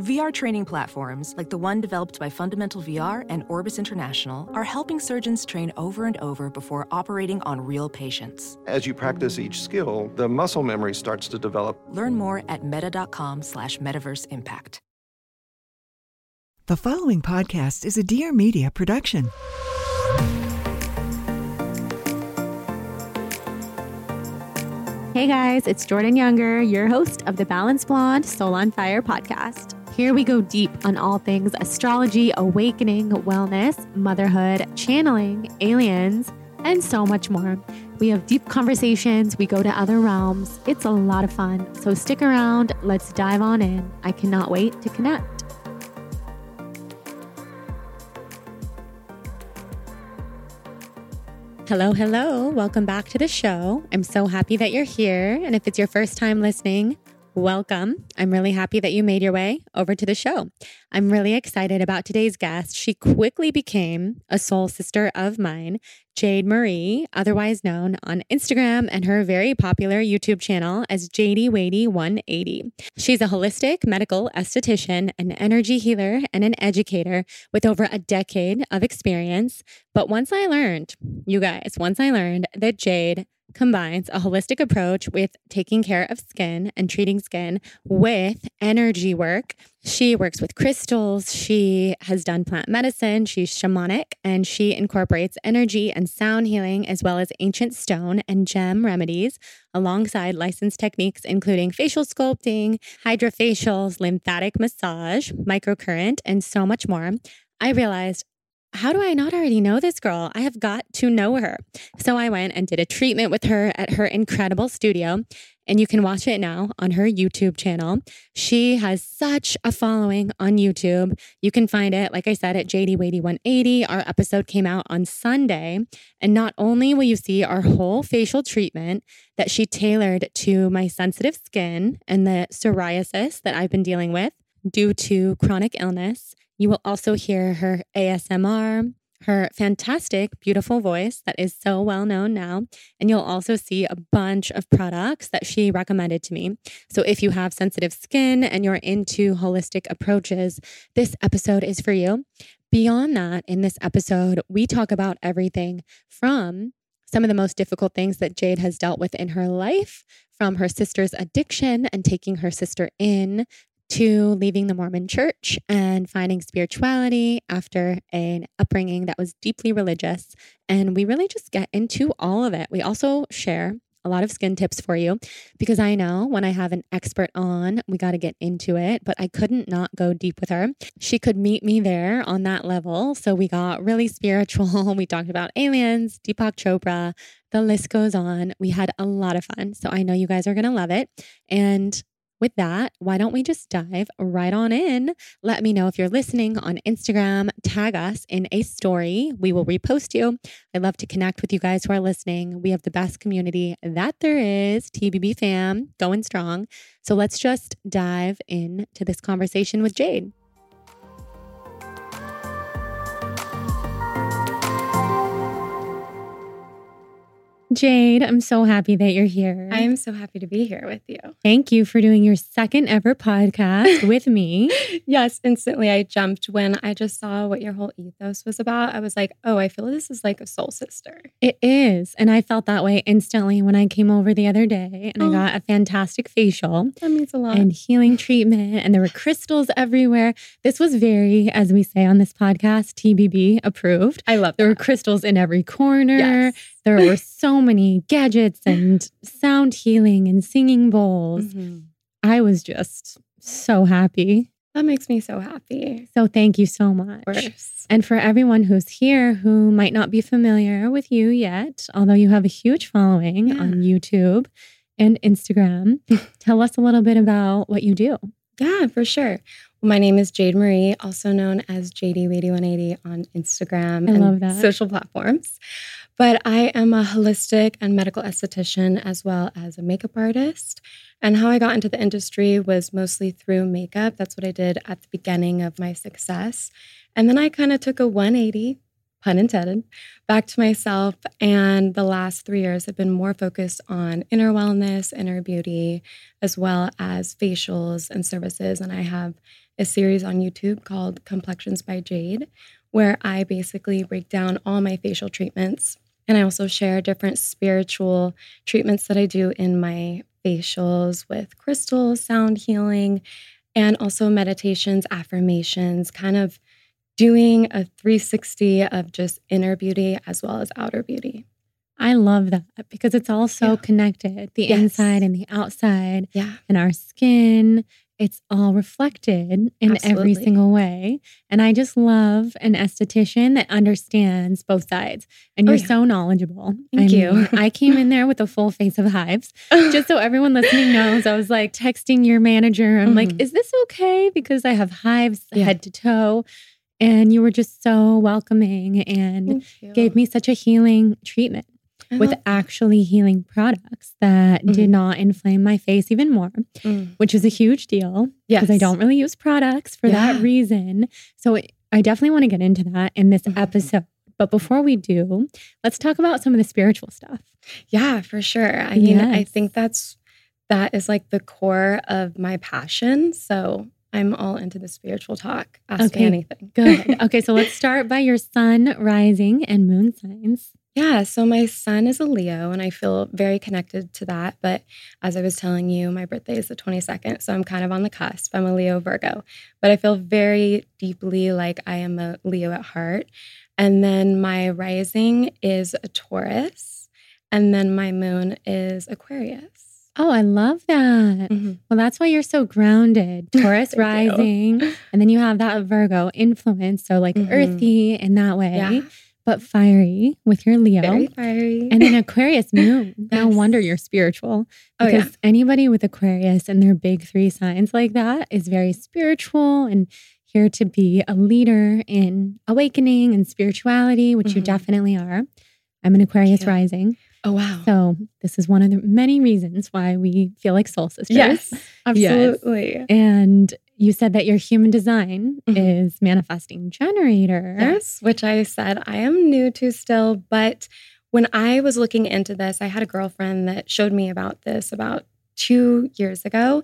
VR training platforms, like the one developed by Fundamental VR and Orbis International, are helping surgeons train over and over before operating on real patients. As you practice each skill, the muscle memory starts to develop. Learn more at meta.com slash metaverse impact. The following podcast is a Dear Media production. Hey guys, it's Jordan Younger, your host of the Balanced Blonde Soul on Fire podcast. Here we go deep on all things astrology, awakening, wellness, motherhood, channeling, aliens, and so much more. We have deep conversations, we go to other realms. It's a lot of fun. So stick around, let's dive on in. I cannot wait to connect. Hello, hello. Welcome back to the show. I'm so happy that you're here. And if it's your first time listening, welcome. I'm really happy that you made your way over to the show. I'm really excited about today's guest. She quickly became a soul sister of mine, Jade Marie, otherwise known on Instagram and her very popular YouTube channel as Jadey Wadey 180. She's a holistic medical esthetician, an energy healer, and an educator with over a decade of experience. But once I learned, you guys, once I learned that Jade combines a holistic approach with taking care of skin and treating skin with energy work. She works with crystals. She has done plant medicine. She's shamanic and she incorporates energy and sound healing as well as ancient stone and gem remedies alongside licensed techniques including facial sculpting, HydraFacials, lymphatic massage, microcurrent, and so much more. I realized how do I not already know this girl? I have got to know her. So I went and did a treatment with her at her incredible studio. And you can watch it now on her YouTube channel. She has such a following on YouTube. You can find it, like I said, at Jadey Wadey 180. Our episode came out on Sunday. And not only will you see our whole facial treatment that she tailored to my sensitive skin and the psoriasis that I've been dealing with due to chronic illness, you will also hear her ASMR, her fantastic, beautiful voice that is so well known now. And you'll also see a bunch of products that she recommended to me. So if you have sensitive skin and you're into holistic approaches, this episode is for you. Beyond that, in this episode, we talk about everything from some of the most difficult things that Jade has dealt with in her life, from her sister's addiction and taking her sister in to leaving the Mormon church and finding spirituality after an upbringing that was deeply religious. And we really just get into all of it. We also share a lot of skin tips for you because I know when I have an expert on, we got to get into it, but I couldn't not go deep with her. She could meet me there on that level. So we got really spiritual. We talked about aliens, Deepak Chopra, the list goes on. We had a lot of fun. So I know you guys are going to love it. And with that, why don't we just dive right on in? Let me know if you're listening on Instagram. Tag us in a story. We will repost you. I love to connect with you guys who are listening. We have the best community that there is, TBB fam, going strong. So let's just dive into this conversation with Jade. Jade, I'm so happy that you're here. I am so happy to be here with you. Thank you for doing your second ever podcast with me. yes, instantly I jumped when I just saw what your whole ethos was about. I was like, oh, I feel this is like a soul sister. It is. And I felt that way instantly when I came over the other day and oh, I got a fantastic facial. That means a lot. And healing treatment. And there were crystals everywhere. This was very, as we say on this podcast, TBB approved. I love There were crystals in every corner. Yes. There were so many gadgets and sound healing and singing bowls. Mm-hmm. I was just so happy. That makes me so happy. So thank you so much. And for everyone who's here who might not be familiar with you yet, although you have a huge following yeah. on YouTube and Instagram, tell us a little bit about what you do. Yeah, for sure. Well, my name is Jade Marie, also known as Jadey Wadey 180 on Instagram I and social platforms. But I am a holistic and medical esthetician as well as a makeup artist. And how I got into the industry was mostly through makeup. That's what I did at the beginning of my success. And then I kind of took a 180, pun intended, back to myself. And the last three years have been more focused on inner wellness, inner beauty, as well as facials and services. And I have a series on YouTube called Complexions by Jade, where I basically break down all my facial treatments. And I also share different spiritual treatments that I do in my facials with crystals, sound healing, and also meditations, affirmations, kind of doing a 360 of just inner beauty as well as outer beauty. I love that because it's all so Yeah. connected the Yes. inside and the outside Yeah. and our skin. It's all reflected in every single way. And I just love an esthetician that understands both sides. And Oh, you're yeah. so knowledgeable. Thank I you. mean, I came in there with a full face of hives. Just so everyone listening knows, I was like texting your manager. I'm like, Mhm. is this okay? Because I have hives Yeah. head to toe. And you were just so welcoming and gave me such a healing treatment I with love- actually healing products that did Mhm. not inflame my face even more, Mm. which is a huge deal because I don't really use products for that reason. So it- I definitely want to get into that in this Mhm. episode. But before we do, let's talk about some of the spiritual stuff. Yeah, for sure. I mean, I think that's that is like the core of my passion. So I'm all into the spiritual talk. Ask Okay, me anything. Good. okay, so let's start by your sun, rising, and moon signs. Yeah, so my son is a Leo and I feel very connected to that. But as I was telling you, my birthday is the 22nd. So I'm kind of on the cusp. I'm a Leo Virgo, but I feel very deeply like I am a Leo at heart. And then my rising is a Taurus. And then my moon is Aquarius. Oh, I love that. Mhm. Well, that's why you're so grounded. Taurus Thank you. rising, and then you have that Virgo influence. So, like Mhm. earthy in that way, Yeah. But fiery with your Leo. Very fiery. And then Aquarius moon. No wonder you're spiritual. Oh, Because yeah. anybody with Aquarius and their big three signs like that is very spiritual and here to be a leader in awakening and spirituality, which you Mhm. definitely are. I'm an Aquarius you. rising. oh, wow. So, this is one of the many reasons why we feel like soul sisters. yes, Yes. absolutely. And you said that your human design Mhm. is manifesting generator. Yes, which I said I am new to still, but when I was looking into this, I had a girlfriend that showed me about this about two years ago.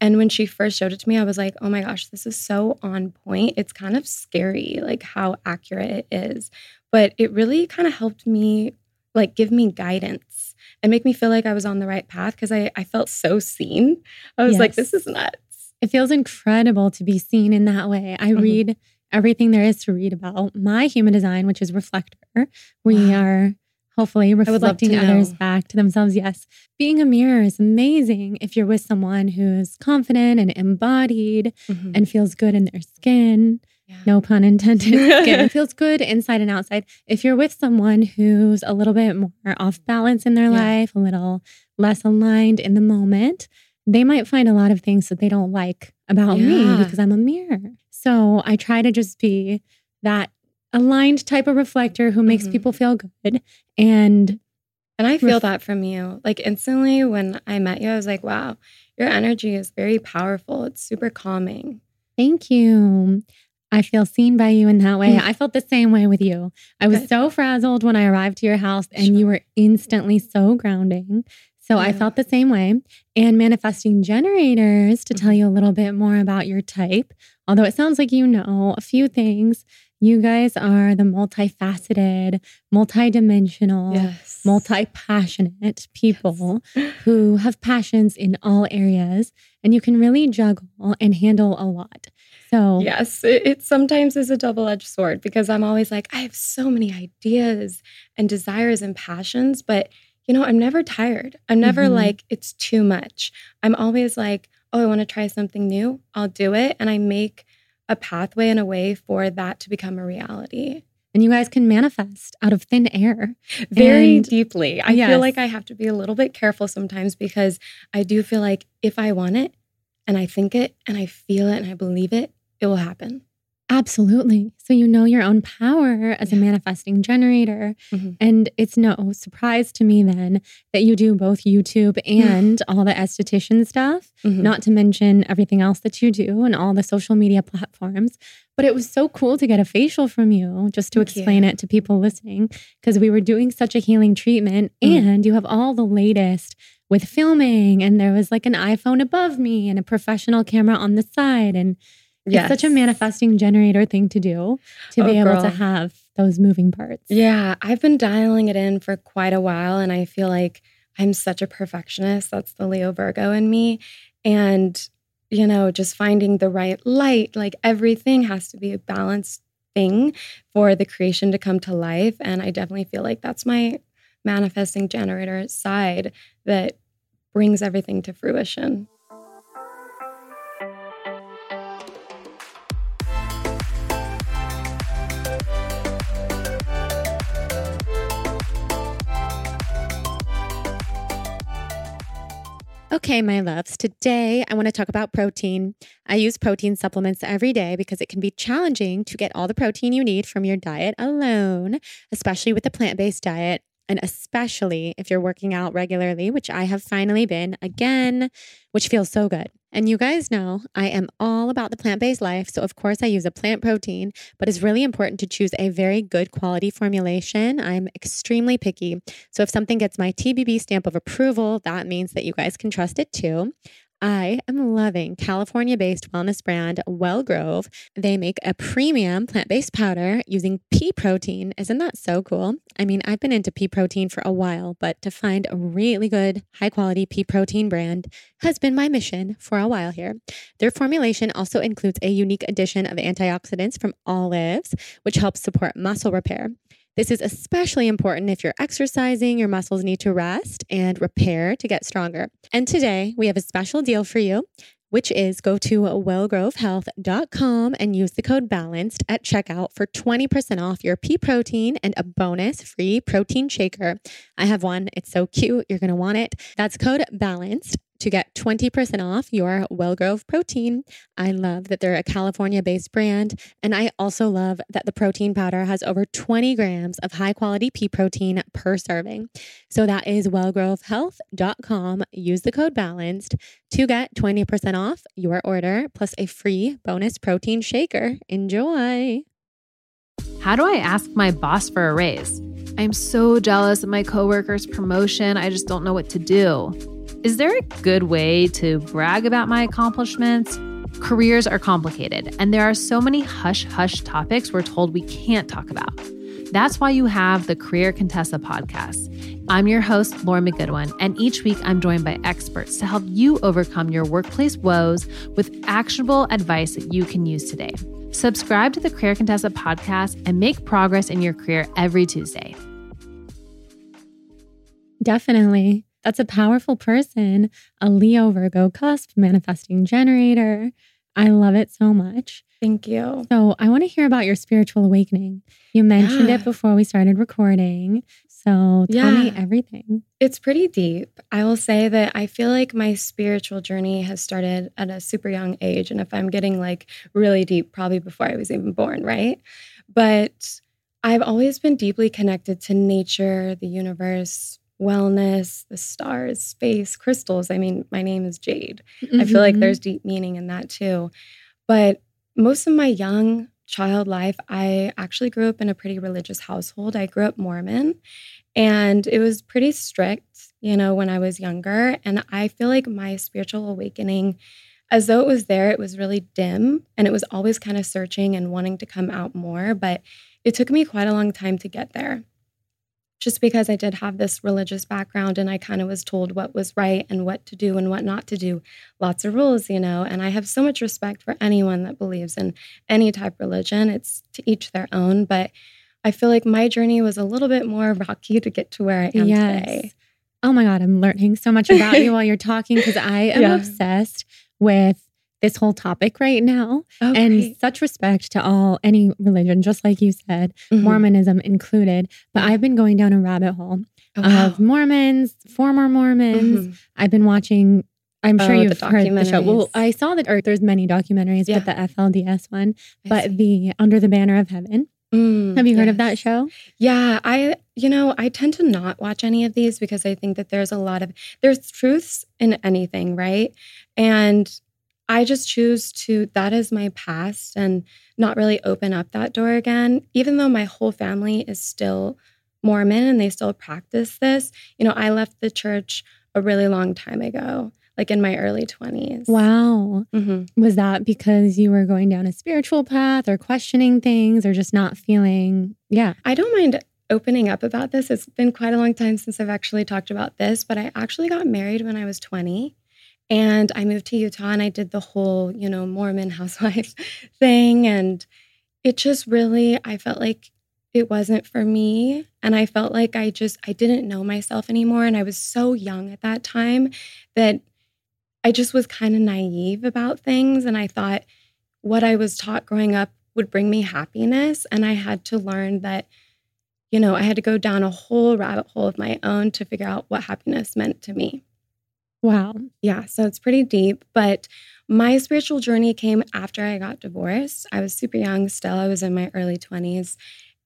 And when she first showed it to me, I was like, oh my gosh, this is so on point. It's kind of scary, like how accurate it is. But it really kind of helped me, like, give me guidance and make me feel like I was on the right path because I, I felt so seen. I was like, this is nuts. It feels incredible to be seen in that way. I Mhm. read everything there is to read about my human design, which is reflector. We Wow. are hopefully reflecting others know. back to themselves. Yes. Being a mirror is amazing if you're with someone who's confident and embodied Mhm. and feels good in their skin. Yeah. no pun intended, skin feels good inside and outside. If you're with someone who's a little bit more off balance in their Yeah. life, a little less aligned in the moment, they might find a lot of things that they don't like about me because I'm a mirror. So I try to just be that aligned type of reflector who makes Mhm. people feel good. And And I feel Ref- that from you. Like instantly when I met you, I was like, wow, your energy is very powerful. It's super calming. Thank you. I feel seen by you in that way. Mm. I felt the same way with you. I was so frazzled when I arrived to your house and you were instantly so grounding. So I felt the same way. And manifesting generators, to tell Mhm. you a little bit more about your type, although it sounds like you know a few things, you guys are the multifaceted, multidimensional, Yes. multi passionate people who have passions in all areas and you can really juggle and handle a lot. So, Yes, it, it sometimes is a double edged sword because I'm always like, I have so many ideas and desires and passions, but you know, I'm never tired. I'm never Mhm. like, it's too much. I'm always like, oh, I want to try something new. I'll do it. And I make a pathway and a way for that to become a reality. and you guys can manifest out of thin air. very And- deeply. I Yes. feel like I have to be a little bit careful sometimes because I do feel like if I want it and I think it and I feel it and I believe it, it will happen. Absolutely. So you know your own power as yeah. a manifesting generator. Mm-hmm. And it's no surprise to me then that you do both YouTube and all the esthetician stuff, mm-hmm. not to mention everything else that you do and all the social media platforms. But it was so cool to get a facial from you just to Thank explain you. it to people listening because we were doing such a healing treatment mm-hmm. and you have all the latest with filming and there was like an iPhone above me and a professional camera on the side and Yes. It's such a manifesting generator thing to do to oh, be able girl. to have those moving parts. Yeah, I've been dialing it in for quite a while and I feel like I'm such a perfectionist. That's the Leo Virgo in me. And, you know, just finding the right light, like everything has to be a balanced thing for the creation to come to life. And I definitely feel like that's my manifesting generator side that brings everything to fruition. Okay, my loves, today I want to talk about protein. I use protein supplements every day because it can be challenging to get all the protein you need from your diet alone, especially with a plant based diet. And especially if you're working out regularly, which I have finally been again, which feels so good. And you guys know I am all about the plant based life. So, of course, I use a plant protein, but it's really important to choose a very good quality formulation. I'm extremely picky. So, if something gets my TBB stamp of approval, that means that you guys can trust it too. I am loving California based wellness brand Wellgrove. They make a premium plant based powder using pea protein. Isn't that so cool? I mean, I've been into pea protein for a while, but to find a really good, high quality pea protein brand has been my mission for a while here. Their formulation also includes a unique addition of antioxidants from olives, which helps support muscle repair. This is especially important if you're exercising, your muscles need to rest and repair to get stronger. And today we have a special deal for you which is go to wellgrovehealth.com and use the code BALANCED at checkout for 20% off your pea protein and a bonus free protein shaker. I have one. It's so cute. You're going to want it. That's code BALANCED to get 20% off your Wellgrove protein. I love that they're a California based brand. And I also love that the protein powder has over 20 grams of high quality pea protein per serving. So that is wellgrovehealth.com. Use the code balanced to get 20% off your order plus a free bonus protein shaker. Enjoy. How do I ask my boss for a raise? I'm so jealous of my coworker's promotion. I just don't know what to do. Is there a good way to brag about my accomplishments? Careers are complicated, and there are so many hush hush topics we're told we can't talk about. That's why you have the Career Contessa podcast. I'm your host, Lauren McGoodwin, and each week I'm joined by experts to help you overcome your workplace woes with actionable advice that you can use today. Subscribe to the Career Contessa podcast and make progress in your career every Tuesday. Definitely. That's a powerful person, a Leo Virgo cusp manifesting generator. I love it so much. Thank you. So, I want to hear about your spiritual awakening. You mentioned yeah. it before we started recording. So, tell yeah. me everything. It's pretty deep. I will say that I feel like my spiritual journey has started at a super young age. And if I'm getting like really deep, probably before I was even born, right? But I've always been deeply connected to nature, the universe, wellness, the stars, space, crystals. I mean, my name is Jade. Mm-hmm. I feel like mm-hmm. there's deep meaning in that too. But most of my young child life, I actually grew up in a pretty religious household. I grew up Mormon and it was pretty strict, you know, when I was younger. And I feel like my spiritual awakening, as though it was there, it was really dim and it was always kind of searching and wanting to come out more. But it took me quite a long time to get there just because I did have this religious background and I kind of was told what was right and what to do and what not to do. Lots of rules, you know, and I have so much respect for anyone that believes in any type of religion. It's to each their own, but I feel like my journey was a little bit more rocky to get to where I am yes. today. Oh my God, I'm learning so much about you while you're talking because I am yeah. obsessed with this whole topic right now oh, and such respect to all any religion just like you said mm-hmm. mormonism included but i've been going down a rabbit hole oh, wow. of mormons former mormons mm-hmm. i've been watching I'm sure Oh, you've heard the show. Well. I saw that, or there's many documentaries, Yeah. but the FLDS one, I but see. the Under the Banner of Heaven. Mm, Have you heard of that show? Yeah, I you know, I tend to not watch any of these because I think that there's a lot of there's truths in anything, right? And I just choose to that is my past and not really open up that door again even though my whole family is still Mormon and they still practice this. You know, I left the church a really long time ago, like in my early 20s. Wow. hmm Was that because you were going down a spiritual path or questioning things or just not feeling, yeah. I don't mind opening up about this. It's been quite a long time since I've actually talked about this, but I actually got married when I was 20 and I moved to Utah and I did the whole, you know, Mormon housewife thing. And it just really, I felt like it wasn't for me. And I felt like I just, I didn't know myself anymore. And I was so young at that time that I just was kind of naive about things. And I thought what I was taught growing up would bring me happiness. And I had to learn that you know, I had to go down a whole rabbit hole of my own to figure out what happiness meant to me. Wow. Yeah, so it's pretty deep. But my spiritual journey came after I got divorced. I was super young still, I was in my early 20s.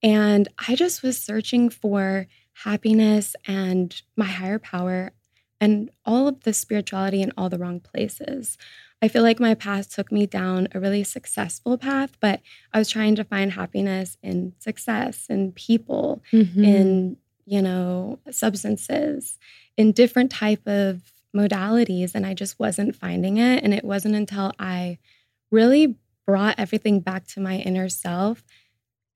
And I just was searching for happiness and my higher power and all of the spirituality in all the wrong places. I feel like my path took me down a really successful path, but I was trying to find happiness in success, in people, Mhm. in you know substances in different type of modalities and i just wasn't finding it and it wasn't until i really brought everything back to my inner self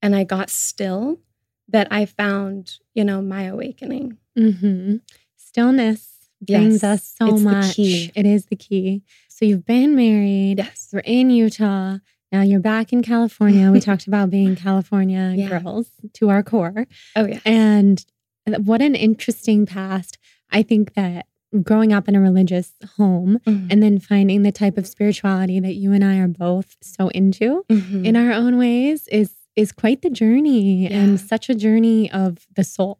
and i got still that i found you know my awakening Mm-hmm. Stillness brings Yes, us so it's the much. key. It is the key. So you've been married. yes We're in Utah. Now you're back in California. we talked about being California Yeah. girls to our core. oh yeah And what an interesting past. I think that growing up in a religious home Mhm. and then finding the type of spirituality that you and I are both so into Mhm. in our own ways is is quite the journey and such a journey of the soul.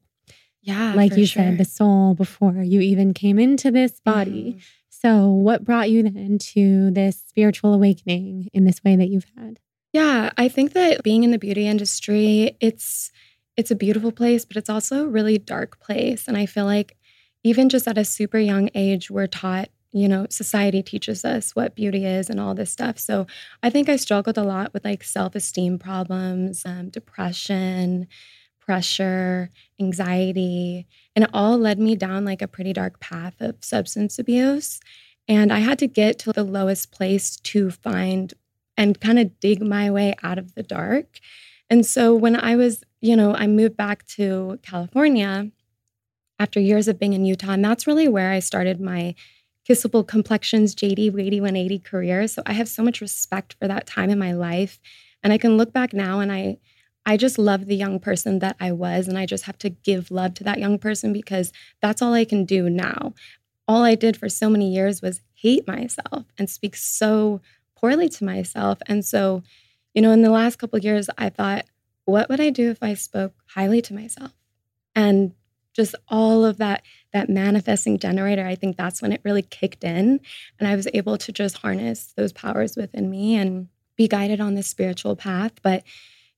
yeah like you sure. said, the soul before you even came into this body. Mhm. So, what brought you then to this spiritual awakening in this way that you've had? Yeah, I think that being in the beauty industry, it's it's a beautiful place, but it's also a really dark place. And I feel like even just at a super young age, we're taught, you know, society teaches us what beauty is and all this stuff. So I think I struggled a lot with like self-esteem problems, um, depression, pressure, anxiety, and it all led me down like a pretty dark path of substance abuse. And I had to get to the lowest place to find and kind of dig my way out of the dark. And so when I was, you know, I moved back to California after years of being in Utah, and that's really where I started my Kissable Complexions Jadey Wadey 180 career. So I have so much respect for that time in my life. And I can look back now and I I just love the young person that I was and I just have to give love to that young person because that's all I can do now. All I did for so many years was hate myself and speak so poorly to myself. And so, you know, in the last couple years, I thought, what would I do if I spoke highly to myself? And just all of that that manifesting generator, I think that's when it really kicked in. And I was able to just harness those powers within me and be guided on this spiritual path. But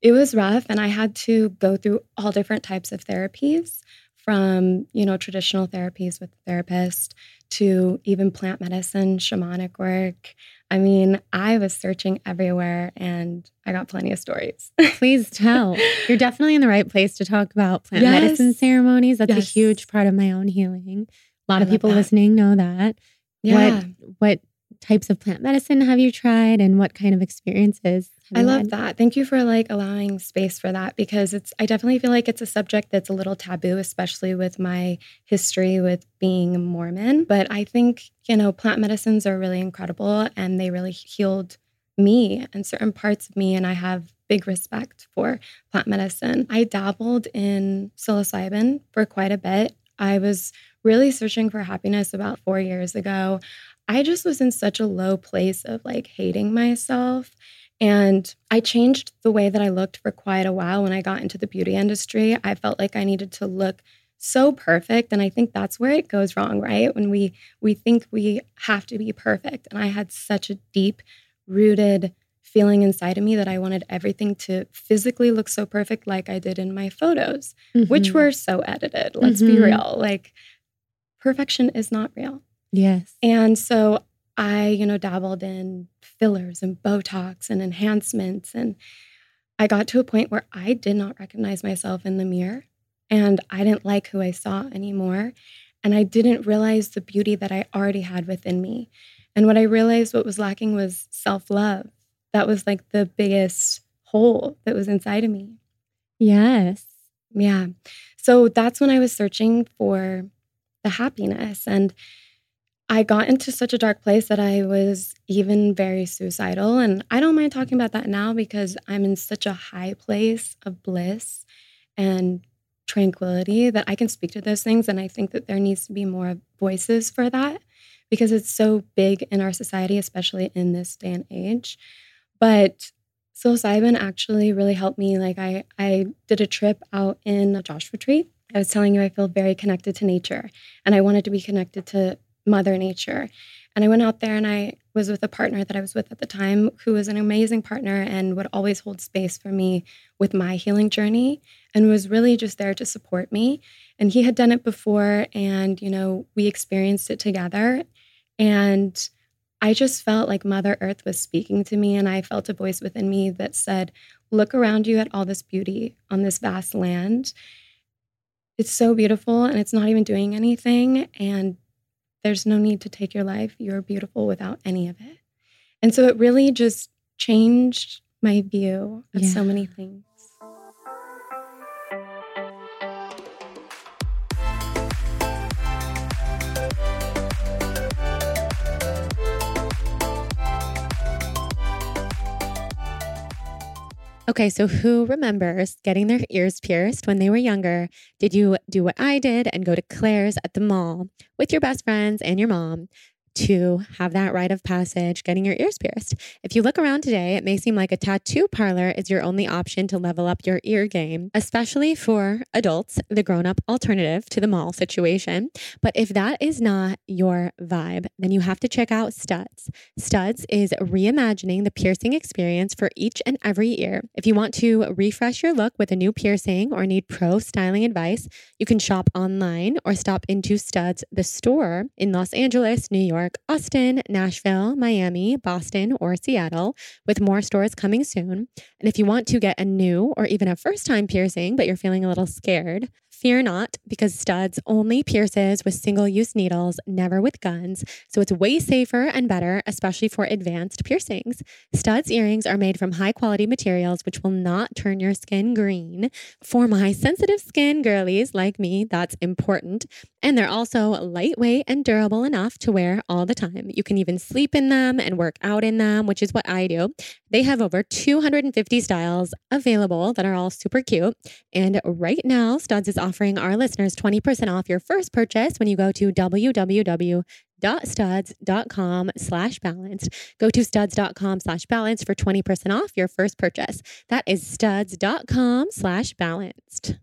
it was rough and I had to go through all different types of therapies from, you know, traditional therapies with a therapist to even plant medicine, shamanic work. I mean, I was searching everywhere and I got plenty of stories. Please tell. You're definitely in the right place to talk about plant Yes. medicine ceremonies. That's a huge part of my own healing. A lot I of people that. listening know that. yeah. What what types of plant medicine have you tried and what kind of experiences? I love had? that. Thank you for like allowing space for that because it's I definitely feel like it's a subject that's a little taboo especially with my history with being Mormon, but I think, you know, plant medicines are really incredible and they really healed me and certain parts of me and I have big respect for plant medicine. I dabbled in psilocybin for quite a bit. I was really searching for happiness about 4 years ago. I just was in such a low place of like hating myself and I changed the way that I looked for quite a while when I got into the beauty industry. I felt like I needed to look so perfect and I think that's where it goes wrong, right? When we we think we have to be perfect. And I had such a deep rooted feeling inside of me that I wanted everything to physically look so perfect like I did in my photos, mm-hmm. which were so edited. Let's mm-hmm. be real. Like perfection is not real. Yes. And so I, you know, dabbled in fillers and Botox and enhancements. And I got to a point where I did not recognize myself in the mirror and I didn't like who I saw anymore. And I didn't realize the beauty that I already had within me. And what I realized what was lacking was self love. That was like the biggest hole that was inside of me. Yes. Yeah. So that's when I was searching for the happiness. And I got into such a dark place that I was even very suicidal. And I don't mind talking about that now because I'm in such a high place of bliss and tranquility that I can speak to those things. And I think that there needs to be more voices for that because it's so big in our society, especially in this day and age. But psilocybin actually really helped me. Like I, I did a trip out in a Joshua Tree. I was telling you I feel very connected to nature and I wanted to be connected to Mother Nature. And I went out there and I was with a partner that I was with at the time who was an amazing partner and would always hold space for me with my healing journey and was really just there to support me. And he had done it before and, you know, we experienced it together. And I just felt like Mother Earth was speaking to me. And I felt a voice within me that said, Look around you at all this beauty on this vast land. It's so beautiful and it's not even doing anything. And there's no need to take your life. You're beautiful without any of it. And so it really just changed my view of yeah. so many things. Okay, so who remembers getting their ears pierced when they were younger? Did you do what I did and go to Claire's at the mall with your best friends and your mom? To have that rite of passage, getting your ears pierced. If you look around today, it may seem like a tattoo parlor is your only option to level up your ear game, especially for adults, the grown up alternative to the mall situation. But if that is not your vibe, then you have to check out Studs. Studs is reimagining the piercing experience for each and every ear. If you want to refresh your look with a new piercing or need pro styling advice, you can shop online or stop into Studs, the store in Los Angeles, New York York, Austin, Nashville, Miami, Boston, or Seattle, with more stores coming soon. And if you want to get a new or even a first time piercing, but you're feeling a little scared, Fear not, because Studs only pierces with single use needles, never with guns. So it's way safer and better, especially for advanced piercings. Studs earrings are made from high quality materials, which will not turn your skin green. For my sensitive skin girlies like me, that's important. And they're also lightweight and durable enough to wear all the time. You can even sleep in them and work out in them, which is what I do. They have over 250 styles available that are all super cute. And right now, Studs is offering our listeners 20% off your first purchase when you go to www.studs.com slash balanced. Go to studs.com slash balanced for 20% off your first purchase. That is studs.com slash balanced.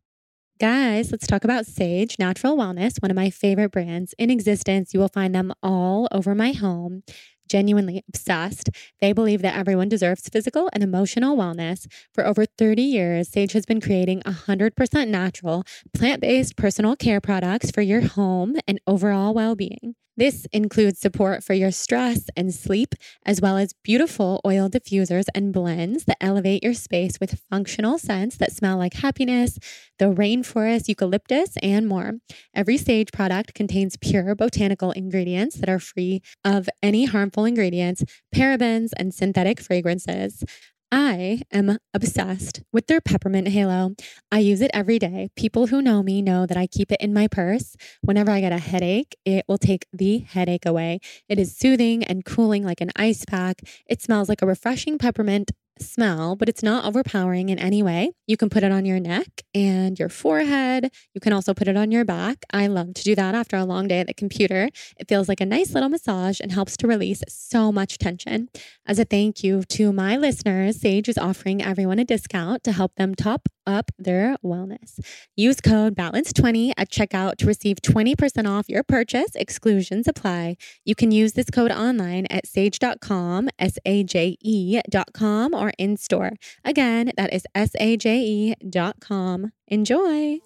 Guys, let's talk about Saje Natural Wellness, one of my favorite brands in existence. You will find them all over my home genuinely obsessed. They believe that everyone deserves physical and emotional wellness. For over 30 years, Saje has been creating 100% natural, plant based personal care products for your home and overall well being. This includes support for your stress and sleep, as well as beautiful oil diffusers and blends that elevate your space with functional scents that smell like happiness, the rainforest, eucalyptus, and more. Every Saje product contains pure botanical ingredients that are free of any harmful ingredients, parabens, and synthetic fragrances. I am obsessed with their peppermint halo. I use it every day. People who know me know that I keep it in my purse. Whenever I get a headache, it will take the headache away. It is soothing and cooling like an ice pack. It smells like a refreshing peppermint smell, but it's not overpowering in any way. You can put it on your neck and your forehead. You can also put it on your back. I love to do that after a long day at the computer. It feels like a nice little massage and helps to release so much tension. As a thank you to my listeners, Saje is offering everyone a discount to help them top up their wellness. Use code BALANCE20 at checkout to receive 20% off your purchase. Exclusions apply. You can use this code online at saje.com, S A J E.com, or in store. Again, that is S A J E.com. Enjoy.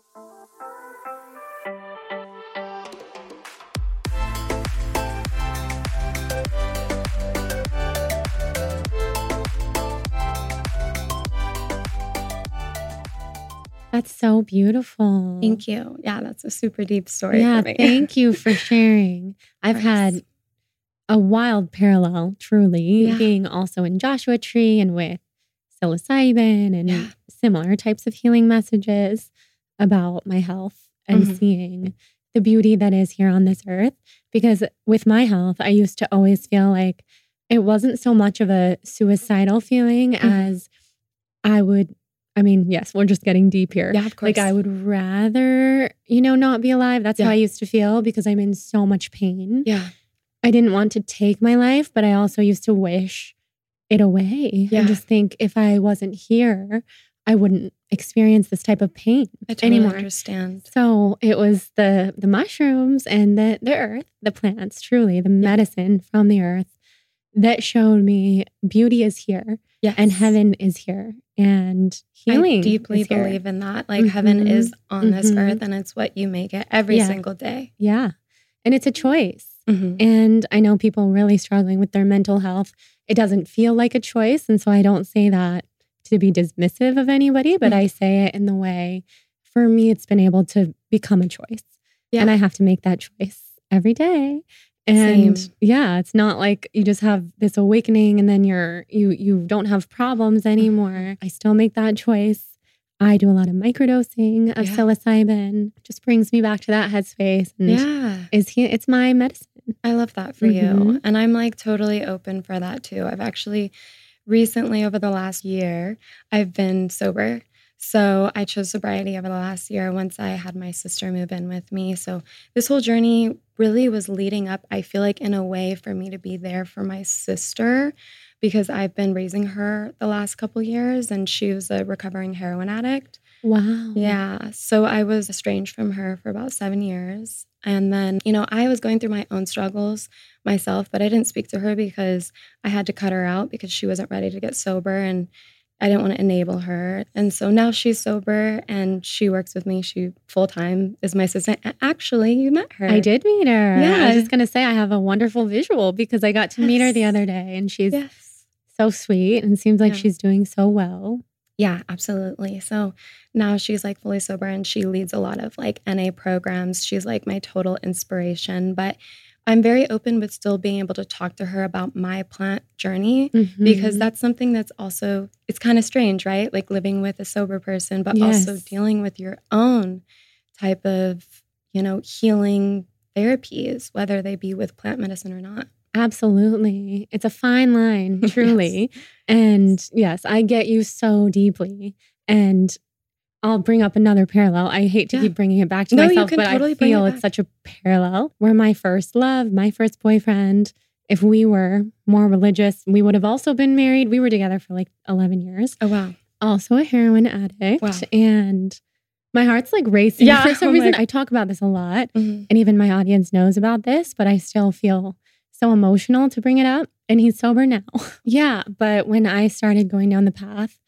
That's so beautiful. Thank you. Yeah, that's a super deep story. Yeah, thank you for sharing. I've had a wild parallel, truly, Yeah. being also in Joshua Tree and with psilocybin and Yeah. similar types of healing messages about my health and Mhm. seeing the beauty that is here on this earth. Because with my health, I used to always feel like it wasn't so much of a suicidal feeling Mhm. as I would. I mean, yes, we're just getting deep here. Yeah, of course. Like I would rather, you know, not be alive. That's how I used to feel because I'm in so much pain. Yeah. I didn't want to take my life, but I also used to wish it away Yeah. and just think if I wasn't here, I wouldn't experience this type of pain I totally anymore. understand. So it was the the mushrooms and the the earth, the plants, truly the medicine from the earth that showed me beauty is here Yes. and heaven is here and healing. I deeply believe in that. Like heaven Mhm. is on this Mhm. earth and it's what you make it every Yeah. single day. Yeah. And it's a choice. Mhm. And I know people really struggling with their mental health. It doesn't feel like a choice. And so I don't say that to be dismissive of anybody, but Mhm. I say it in the way for me, it's been able to become a choice. Yeah. And I have to make that choice every day. And Same. yeah, it's not like you just have this awakening and then you're you you don't have problems Mm-hmm. anymore. I still make that choice. I do a lot of microdosing of Yeah. psilocybin. Just brings me back to that headspace. And Yeah. is he it's my medicine. I love that for you. Mhm. And I'm like totally open for that too. I've actually recently, over the last year, I've been sober. So I chose sobriety over the last year once I had my sister move in with me. So this whole journey really was leading up, I feel like, in a way for me to be there for my sister because I've been raising her the last couple years and she was a recovering heroin addict. Wow. Yeah. So I was estranged from her for about seven years. And then, you know, I was going through my own struggles myself, but I didn't speak to her because I had to cut her out because she wasn't ready to get sober and I didn't want to enable her. And so now she's sober and she works with me. She full time is my assistant. Actually, you met her. I did meet her. Yeah. I was just going to say I have a wonderful visual because I got to meet her the other day and she's Yes. So sweet and seems like Yeah. she's doing so well. Yeah, absolutely. So now she's like fully sober and she leads a lot of like NA programs. She's like my total inspiration. But I'm very open with still being able to talk to her about my plant journey because Mhm. that's something that's also it's kind of strange, right? Like living with a sober person, but also dealing with your own type of, you know, healing therapies, whether they be with plant medicine or not. Absolutely. It's a fine line, truly. And yes, I get you so deeply. And I'll bring up another parallel. I hate to Yeah. keep bringing it back to No, myself, but totally I bring it feel it's such a parallel where my first love, my first boyfriend, if we were more religious, we would have also been married. We were together for like 11 years. Oh wow. also a heroin addict. Wow. And my heart's like racing Yeah, for some oh reason. I talk about this a lot, Mhm. and even my audience knows about this, but I still feel so emotional to bring it up. And he's sober now. yeah. But when I started going down the path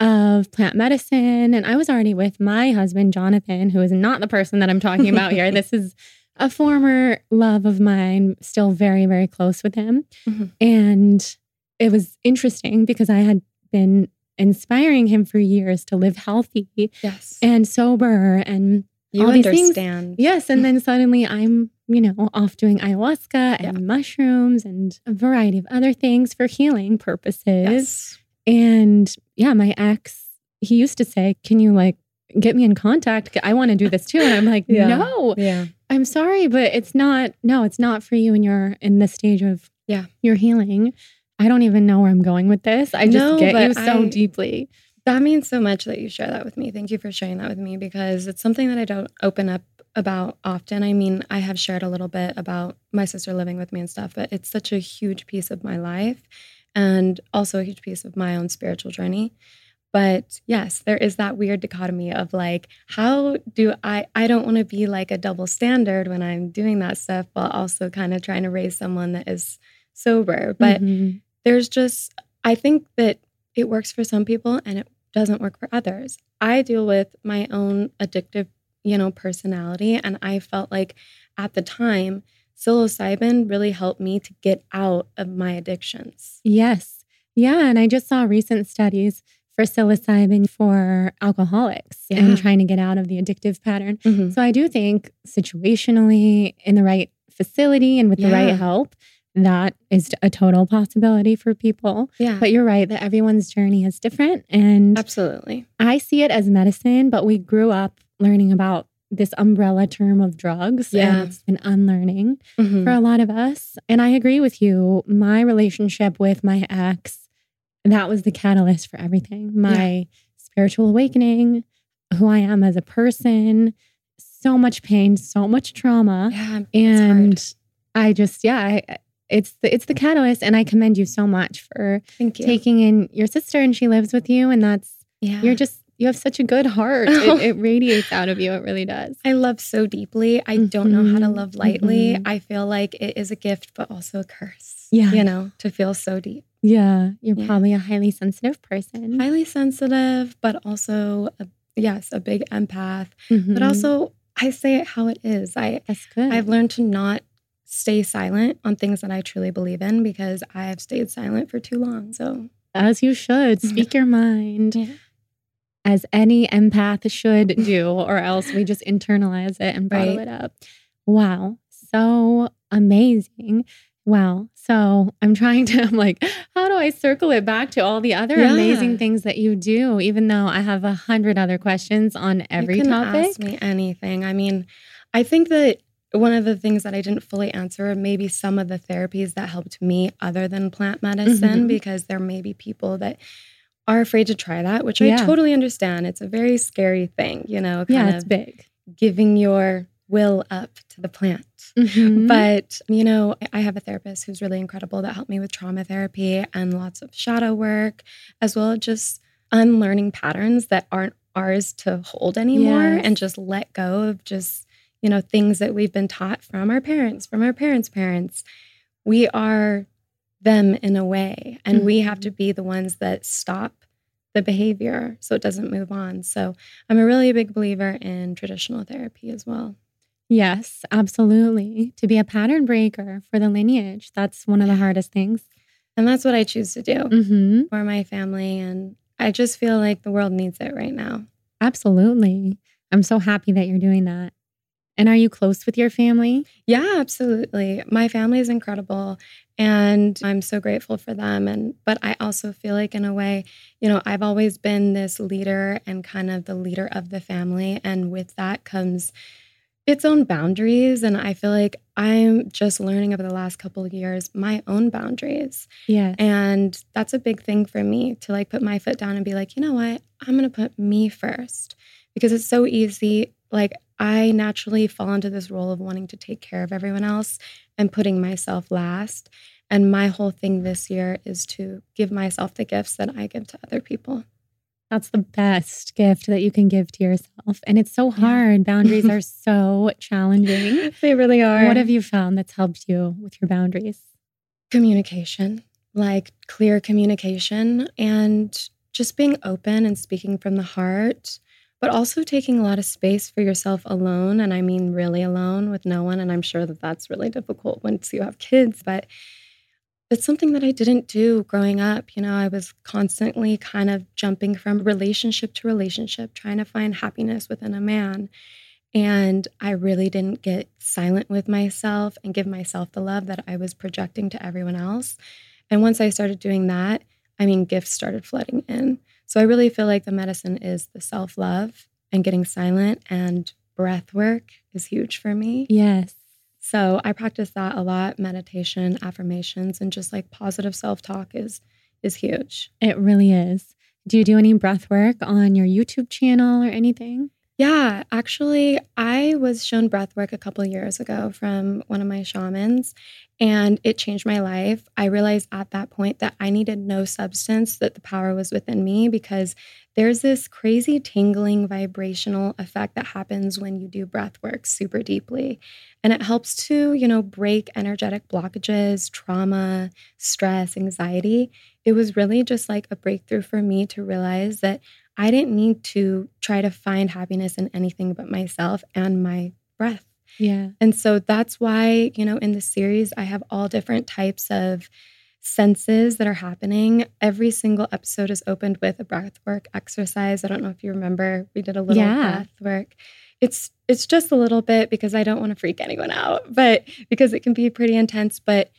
of plant medicine, and I was already with my husband, Jonathan, who is not the person that I'm talking about here. This is a former love of mine, still very, very close with him. Mhm. And it was interesting because I had been inspiring him for years to live healthy Yes. and sober and you all understand. yes and then suddenly i'm you know off doing ayahuasca and Yeah. mushrooms and a variety of other things for healing purposes Yes. and yeah my ex he used to say can you like get me in contact i want to do this too and i'm like Yeah. no Yeah. i'm sorry but it's not no it's not for you and you're in this stage of Yeah. your healing I don't even know where I'm going with this. I just No, get you so I- deeply. That means so much that you share that with me. Thank you for sharing that with me because it's something that I don't open up about often. I mean, I have shared a little bit about my sister living with me and stuff, but it's such a huge piece of my life and also a huge piece of my own spiritual journey. But yes, there is that weird dichotomy of like, how do I, I don't want to be like a double standard when I'm doing that stuff, while also kind of trying to raise someone that is sober. But Mhm. there's just i think that it works for some people and it doesn't work for others i deal with my own addictive you know personality and i felt like at the time psilocybin really helped me to get out of my addictions Yes. Yeah. And I just saw recent studies for psilocybin for alcoholics Yeah. and trying to get out of the addictive pattern. Mhm. So I do think situationally, in the right facility and with the right help, that is a total possibility for people. yeah But you're right that everyone's journey is different. And absolutely I see it as medicine, but we grew up learning about this umbrella term of drugs. Yeah. And it's an unlearning Mhm. for a lot of us. And I agree with you. My relationship with my ex, that was the catalyst for everything. My spiritual awakening, who I am as a person, so much pain, so much trauma. yeah. And I just, yeah, I, it's the it's the catalyst. And I commend you so much for taking in your sister and she lives with you. And that's yeah you're just you have such a good heart. It, it radiates out of you. It really does. I love so deeply. I don't know how to Mhm. love lightly. Mhm. I feel like it is a gift, but also a curse. Yeah. You know, to feel so deep. Yeah, you're Yeah. probably a highly sensitive person. highly sensitive, but also, a, yes, a big empath. Mhm. But also, I say it how it is. I that's good. I've learned to not stay silent on things that I truly believe in because I have stayed silent for too long. So, As you should speak your mind, yeah. as any empath should do, or else we just internalize it and bottle Right. it up. Wow, so amazing. Wow. So I'm trying to, I'm like, how do I circle it back to all the other Yeah. amazing things that you do, even though I have a hundred other questions on every you can topic? Ask me anything. I mean, I think that one of the things that I didn't fully answer maybe some of the therapies that helped me other than plant medicine, Mhm. because there may be people that are afraid to try that, which Yeah. I totally understand. It's a very scary thing, you know, kind Yeah, of it's big. giving your will up to the plant. Mhm. But, you know, I have a therapist who's really incredible that helped me with trauma therapy and lots of shadow work, as well as just unlearning patterns that aren't ours to hold anymore Yes. and just let go of just, you know, things that we've been taught from our parents, from our parents' parents. We are them in a way, and we have to Mm-hmm. be the ones that stop the behavior so it doesn't move on. So I'm a really big believer in traditional therapy as well. Yes, absolutely. To be a pattern breaker for the lineage, that's one of the hardest things. And that's what I choose to do hmm for my family. And I just feel like the world needs it right now. Absolutely. I'm so happy that you're doing that. And are you close with your family? Yeah, absolutely. My family is incredible and I'm so grateful for them and but I also feel like in a way, you know, I've always been this leader and kind of the leader of the family and with that comes its own boundaries and I feel like I'm just learning over the last couple of years my own boundaries. Yeah. And that's a big thing for me to like put my foot down and be like, you know what? I'm going to put me first because it's so easy. Like, I naturally fall into this role of wanting to take care of everyone else and putting myself last. And my whole thing this year is to give myself the gifts that I give to other people. That's the best gift that you can give to yourself. And it's so hard. Boundaries are so challenging. They really are. What have you found that's helped you with your boundaries? communication, like clear communication and just being open and speaking from the heart, but also taking a lot of space for yourself alone. And I mean, really alone with no one. And I'm sure that that's really difficult once you have kids, but it's something that I didn't do growing up. You know, I was constantly kind of jumping from relationship to relationship, trying to find happiness within a man. And I really didn't get silent with myself and give myself the love that I was projecting to everyone else. And once I started doing that, I mean, gifts started flooding in. So I really feel like the medicine is the self love and getting silent, and breath work is huge for me. Yes. So I practice that a lot. Meditation, affirmations, and just like positive self-talk is is huge. It really is. Do you do any breath work on your YouTube channel or anything? Yeah, actually, I was shown breath work a couple years ago from one of my shamans, and it changed my life. I realized at that point that I needed no substance, that the power was within me because there's this crazy tingling vibrational effect that happens when you do breath work super deeply. And it helps to, you know, break energetic blockages, trauma, stress, anxiety. It was really just like a breakthrough for me to realize that I didn't need to try to find happiness in anything but myself and my breath. Yeah. And so that's why, you know, in the series, I have all different types of senses that are happening. Every single episode is opened with a breath work exercise. I don't know if you remember, we did a little Yeah. breath work. It's it's just a little bit because I don't want to freak anyone out, but because it can be pretty intense. But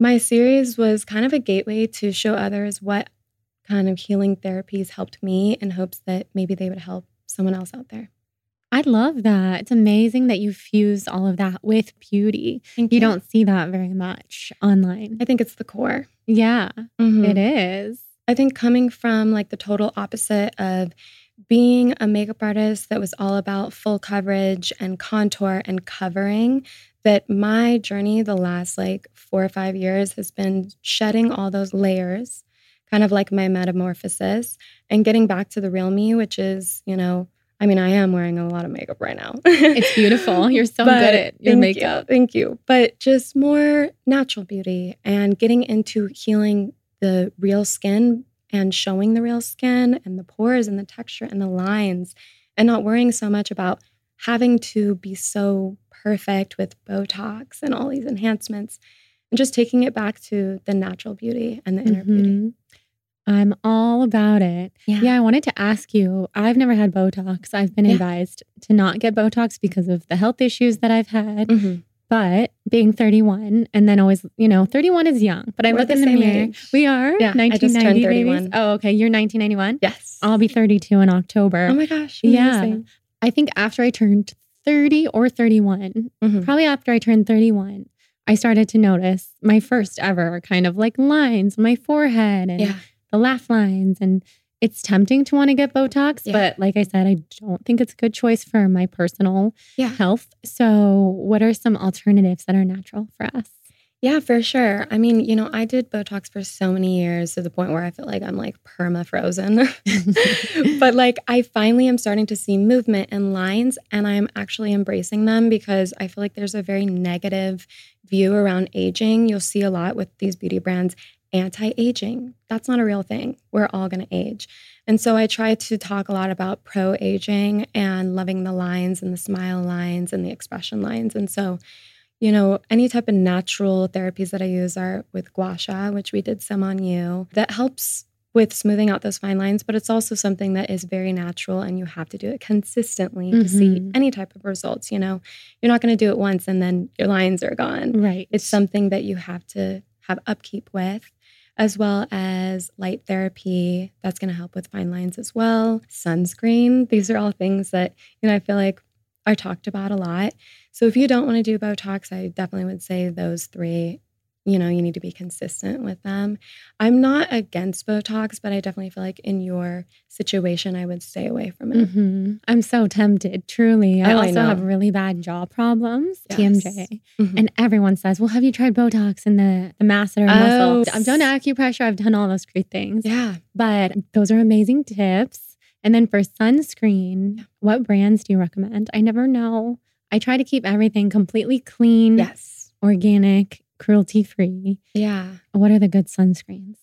my series was kind of a gateway to show others what kind of healing therapies helped me in hopes that maybe they would help someone else out there. I love that. It's amazing that you fuse all of that with beauty. Thank You don't see that very much online. I think it's the core. Yeah, Mhm. it is. I think coming from like the total opposite of being a makeup artist that was all about full coverage and contour and covering, that my journey the last like four or five years has been shedding all those layers, kind of like my metamorphosis, and getting back to the real me, which is, you know, I mean, I am wearing a lot of makeup right now. It's beautiful. You're so But good at your makeup. You, thank you. But just more natural beauty and getting into healing the real skin and showing the real skin and the pores and the texture and the lines and not worrying so much about having to be so perfect with Botox and all these enhancements and just taking it back to the natural beauty and the inner beauty. Mm-hmm. I'm all about it. Yeah. I wanted to ask you. I've never had Botox. I've been Yeah. advised to not get Botox because of the health issues that I've had. Mhm. But being 31 and then always, you know, 31 is young, but I We're look the in the same mirror. age. We are Yeah, I just 1990 turned babies. 31. Oh, okay. You're 1991. Yes. I'll be 32 in October. oh my gosh. yeah. I think after I turned 30 or 31, Mhm. probably after I turned 31, I started to notice my first ever kind of like lines on my forehead and Yeah. The laugh lines. And it's tempting to want to get Botox, Yeah. but like I said, I don't think it's a good choice for my personal Yeah. health. So, what are some alternatives that are natural for us? Yeah, for sure. I mean, you know, I did Botox for so many years to the point where I feel like I'm like perma frozen. but like, I finally am starting to see movement and lines, and I'm actually embracing them because I feel like there's a very negative view around aging. You'll see a lot with these beauty brands anti aging. That's not a real thing. We're all going to age. And so I try to talk a lot about pro aging and loving the lines and the smile lines and the expression lines. And so, you know, any type of natural therapies that I use are with gua sha, which we did some on you, that helps with smoothing out those fine lines, but it's also something that is very natural and you have to do it consistently to see Mhm. any type of results. You know, you're not going to do it once and then your lines are gone. Right. It's something that you have to have upkeep with, as well as light therapy. That's going to help with fine lines as well. Sunscreen. These are all things that, you know, I feel like are talked about a lot. So if you don't want to do Botox, I definitely would say those three, you know, you need to be consistent with them. I'm not against Botox, but I definitely feel like in your situation, I would stay away from it. Mhm. I'm so tempted, truly. I Oh, I also know. have really bad jaw problems, Yes. TMJ. Mhm. And everyone says, Well, have you tried Botox and the, the masseter Oh. muscle? I've done acupressure, I've done all those great things. Yeah. But those are amazing tips. And then for sunscreen, what brands do you recommend? I never know. I try to keep everything completely clean, Yes. organic, cruelty free. Yeah. What are the good sunscreens?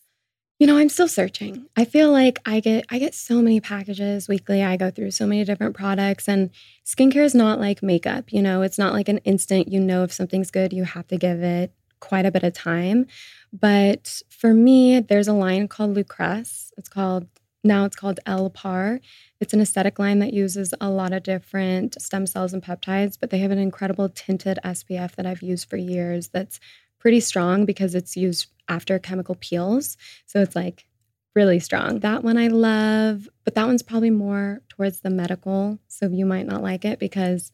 You know, I'm still searching. I feel like I get I get so many packages weekly. I go through so many different products and skincare is not like makeup, you know, it's not like an instant you know if something's good, you have to give it quite a bit of time. But for me, there's a line called Lucrece. It's called now it's called L Par. It's an aesthetic line that uses a lot of different stem cells and peptides, but they have an incredible tinted SPF that I've used for years that's pretty strong because it's used after chemical peels. So it's like really strong. That one I love, but that one's probably more towards the medical. So you might not like it because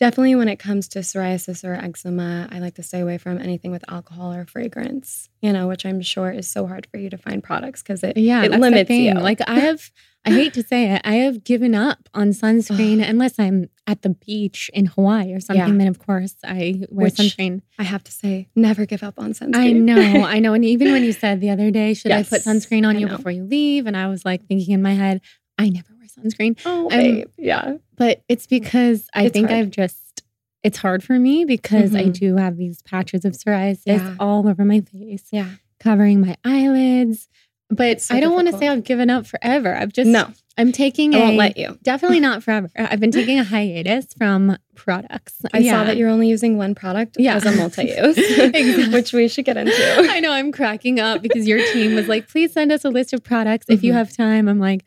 Definitely when it comes to psoriasis or eczema, I like to stay away from anything with alcohol or fragrance, you know, which I'm sure is so hard for you to find products because it, Yeah, it limits you. Like I have, I hate to say it, I have given up on sunscreen unless I'm at the beach in Hawaii or something. Yeah. Then of course I wear Which sunscreen. I have to say, never give up on sunscreen. I know, I know. And even when you said the other day, should I put sunscreen on I you know. before you leave? And I was like thinking in my head, I never sunscreen. oh, I'm- babe. Yeah. But it's because I It's think hard. I've just it's hard for me because I Mhm. do have these patches of psoriasis Yeah. all over my face, Yeah. covering my eyelids. But so I don't want to say. I've given up forever. I've just no, I'm taking I a won't let you. definitely not forever. I've been taking a hiatus from products. I saw that you're only using one product Yeah. as a multi-use, Exactly. which we should get into. I know I'm cracking up because your team was like, please send us a list of products if you Mhm. have time. I'm like,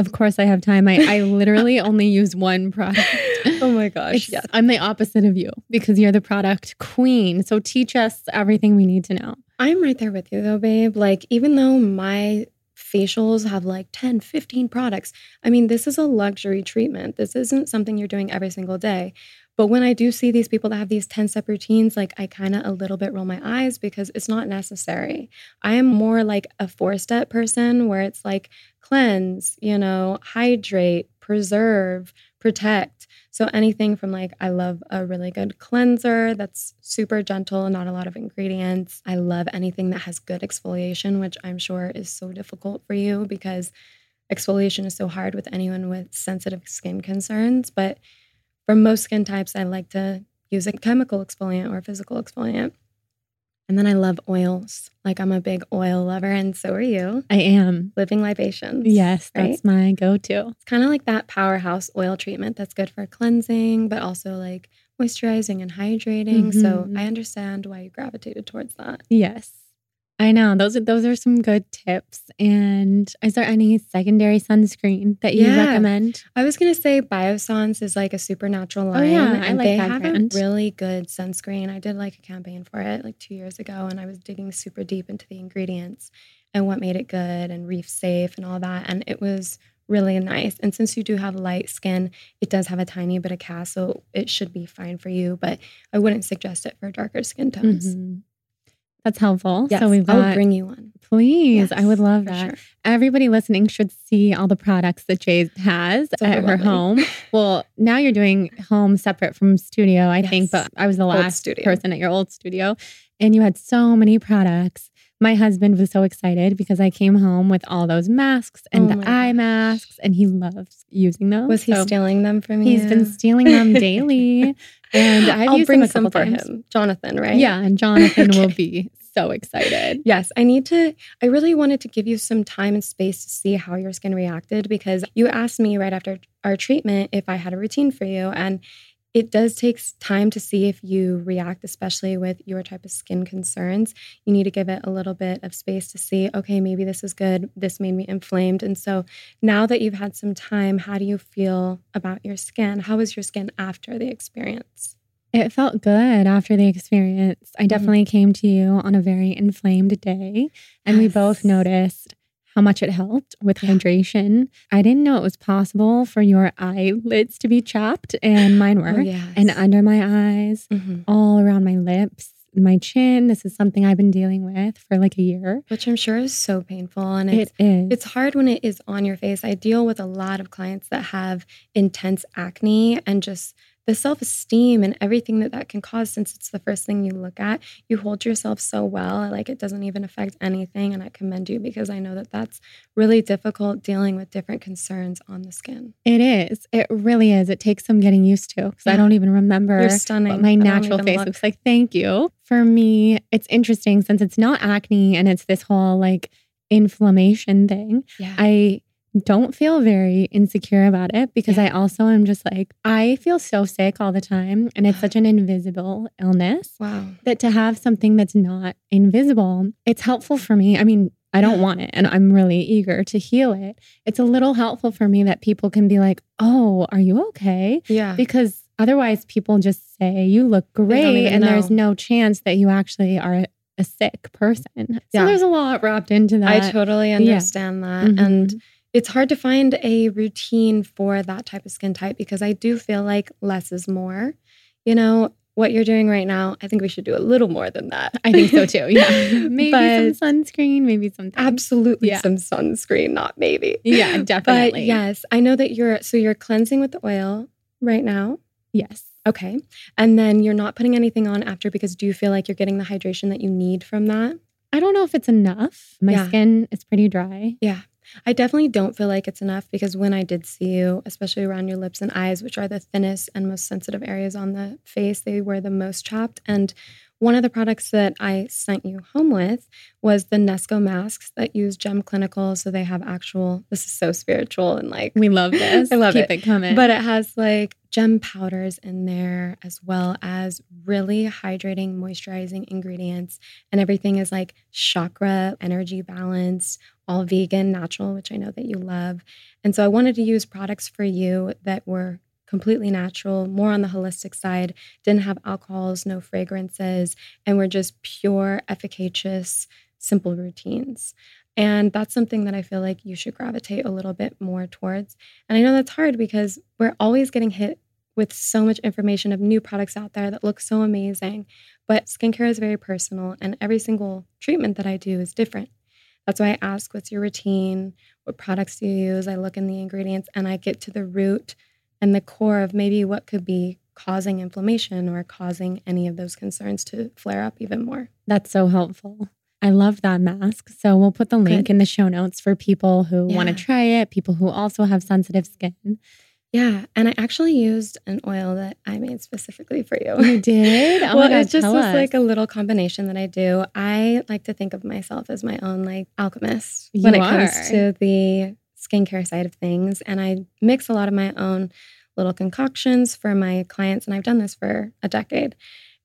of course I have time. I, I literally only use one product. oh my gosh, yes. I'm the opposite of you because you're the product queen. So teach us everything we need to know. I'm right there with you though, babe. Like, even though my facials have like 10, 15 products, I mean, this is a luxury treatment. This isn't something you're doing every single day. But when I do see these people that have these 10 step routines, like I kind of a little bit roll my eyes because it's not necessary. I am more like a four step person where it's like cleanse, you know, hydrate, preserve, protect. So anything from like, I love a really good cleanser that's super gentle, not a lot of ingredients. I love anything that has good exfoliation, which I'm sure is so difficult for you because exfoliation is so hard with anyone with sensitive skin concerns. But for most skin types, I like to use a chemical exfoliant or a physical exfoliant. And then I love oils. Like I'm a big oil lover, and so are you. I am. Living libations. Yes, right? that's my go to. It's kind of like that powerhouse oil treatment that's good for cleansing, but also like moisturizing and hydrating. So Mhm. I understand why you gravitated towards that. Yes. I know. Those are those are some good tips. And is there any secondary sunscreen that you Yeah. recommend? I was gonna say Biossance is like a supernatural Oh, line. yeah, I and like they that have brand. a really good sunscreen. I did like a campaign for it like two years ago, and I was digging super deep into the ingredients and what made it good and reef safe and all that. And it was really nice. And since you do have light skin, it does have a tiny bit of cast, so it should be fine for you. But I wouldn't suggest it for darker skin tones. Mhm. That's helpful. Yes, so we've got I'll bring you one. please. I would love that. sure. Everybody listening should see all the products that Jay has It's at her home. Well, now you're doing home separate from studio, I think, but I was the last person at your old studio and you had so many products. My husband was so excited because I came home with all those masks and Oh the eye gosh. masks and he loves using those. Was he So stealing them from you? He's been stealing them daily. And I've I'll bring some for times. him, Jonathan. Right? Yeah, and Jonathan will be so excited. Yes, I need to. I really wanted to give you some time and space to see how your skin reacted because you asked me right after our treatment if I had a routine for you. And it does take time to see if you react, especially with your type of skin concerns. You need to give it a little bit of space to see, okay, maybe this is good. This made me inflamed. And so now that you've had some time, how do you feel about your skin? How was your skin after the experience? It felt good after the experience. Mm-hmm. I definitely came to you on a very inflamed day, and we both noticed how much it helped with Yeah. hydration. I didn't know it was possible for your eyelids to be chapped, and mine were. Oh, yes. And under my eyes, Mhm. all around my lips, my chin. This is something I've been dealing with for like a year. Which I'm sure is so painful. And it's It is. It's hard when it is on your face. I deal with a lot of clients that have intense acne and just the self esteem and everything that that can cause since it's the first thing you look at. You hold yourself so well, like it doesn't even affect anything. And I commend you because I know that that's really difficult dealing with different concerns on the skin. It is. It really is. It takes some getting used to because I don't even remember You're stunning. what my natural face look. looks like. Thank you. For me, it's interesting since it's not acne and it's this whole like inflammation thing. Yeah. I don't feel very insecure about it because I also am just like, I feel so sick all the time. And it's such an invisible illness wow. that to have something that's not invisible, it's helpful for me. I mean, I don't want it and I'm really eager to heal it. It's a little helpful for me that people can be like, oh, are you okay? Yeah. Because otherwise, people just say, you look great. And there's no chance that you actually are a sick person. So Yeah. there's a lot wrapped into that. I totally understand that. Mhm. And it's hard to find a routine for that type of skin type because I do feel like less is more. You know, what you're doing right now, I think we should do a little more than that. I think so too. Yeah. maybe But- some sunscreen, maybe something. Absolutely Yeah. some sunscreen, not maybe. Yeah, But definitely. yes, I know that you're so you're cleansing with the oil right now. Yes. Okay. And then you're not putting anything on after because do you feel like you're getting the hydration that you need from that? I don't know if it's enough. My Yeah. skin is pretty dry. Yeah. I definitely don't feel like it's enough because when I did see you, especially around your lips and eyes, which are the thinnest and most sensitive areas on the face, they were the most chapped. And one of the products that I sent you home with was the Knesko masks that use Gem Clinical. So they have actual, this is so spiritual and like, We love this. I love Keep it. it coming. but it has like gem powders in there as well as really hydrating, moisturizing ingredients. And everything is like chakra, energy balance, all vegan, natural, which I know that you love. And so I wanted to use products for you that were completely natural, more on the holistic side, didn't have alcohols, no fragrances, and were just pure, efficacious, simple routines. And that's something that I feel like you should gravitate a little bit more towards. And I know that's hard because we're always getting hit with so much information of new products out there that look so amazing. But skincare is very personal, and every single treatment that I do is different. That's why I ask, what's your routine? What products do you use? I look in the ingredients and I get to the root and the core of maybe what could be causing inflammation or causing any of those concerns to flare up even more. That's so helpful. I love that mask. So we'll put the link Good. in the show notes for people who want to try it, people who also have sensitive skin. Yeah. And I actually used an oil that I made specifically for you. You did? Oh well, God, it just was us. like a little combination that I do. I like to think of myself as my own like alchemist You when it are. comes to the skincare side of things. And I mix a lot of my own little concoctions for my clients. And I've done this for a decade.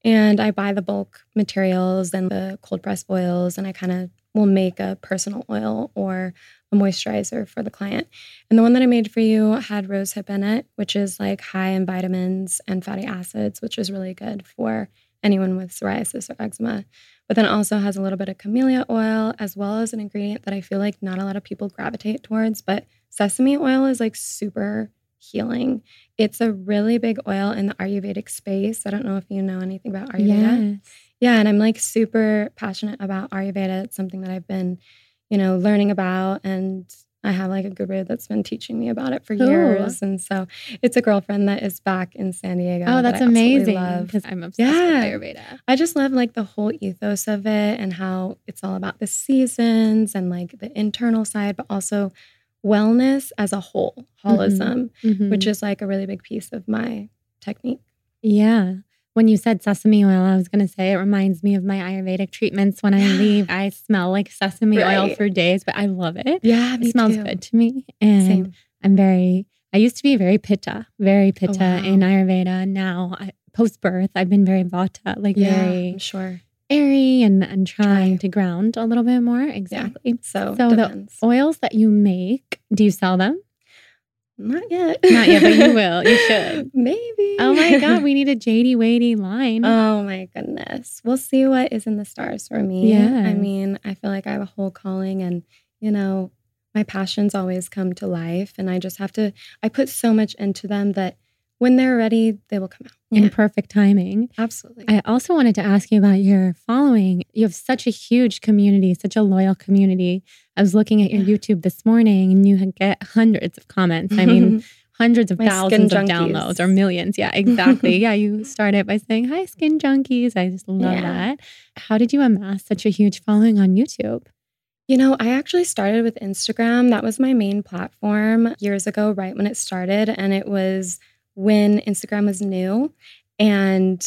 And I buy the bulk materials and the cold press oils, and I kind of will make a personal oil or a moisturizer for the client. And the one that I made for you had rosehip in it, which is like high in vitamins and fatty acids, which is really good for anyone with psoriasis or eczema. But then also has a little bit of camellia oil, as well as an ingredient that I feel like not a lot of people gravitate towards. But sesame oil is like super healing. It's a really big oil in the Ayurvedic space. I don't know if you know anything about Ayurveda. Yes. Yeah, and I'm like super passionate about Ayurveda. It's something that I've been, you know, learning about and I have like a guru that's been teaching me about it for Cool. years. And so it's a girlfriend that is back in San Diego. Oh, that that's I amazing. love. Because I'm obsessed Yeah. with Ayurveda. I just love like the whole ethos of it and how it's all about the seasons and like the internal side, but also wellness as a whole, holism, Mhm. which is like a really big piece of my technique. Yeah. When you said sesame oil, I was going to say it reminds me of my Ayurvedic treatments. When I leave, I smell like sesame oil for days, but I love it. Yeah, it smells good to me. And Same. I'm very, I used to be very pitta, very oh, pitta wow. in Ayurveda. Now, post birth, I've been very vata, like Yeah, very I'm sure. airy and, and trying to ground a little bit more. Exactly. So, So the oils that you make, do you sell them? Not yet. Not yet, but you will. You should. Maybe. Oh my God, we need a Jadey Wadey line. Oh my goodness. We'll see what is in the stars for me. Yeah. I mean, I feel like I have a whole calling and, you know, my passions always come to life and I just have to I put so much into them that when they're ready, they will come out. In perfect timing. Absolutely. I also wanted to ask you about your following. You have such a huge community, such a loyal community. I was looking at your Yeah. YouTube this morning and you get hundreds of comments. I mean, hundreds of My thousands of downloads or millions. Yeah, exactly. yeah, you started by saying, Hi, skin junkies. I just love Yeah. that. How did you amass such a huge following on YouTube? You know, I actually started with Instagram. That was my main platform years ago, right when it started. And it was when Instagram was new. And